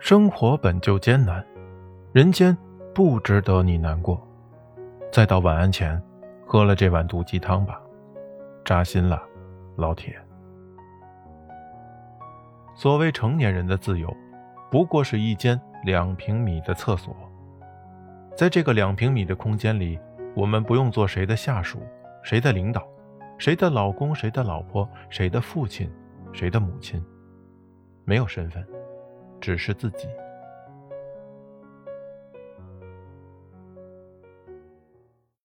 生活本就艰难，人间不值得你难过。再到晚安前，喝了这碗毒鸡汤吧，扎心了，老铁。所谓成年人的自由，不过是一间两平米的厕所。在这个两平米的空间里，我们不用做谁的下属、谁的领导、谁的老公、谁的老婆、谁的父亲、谁的母亲，没有身份，只是自己。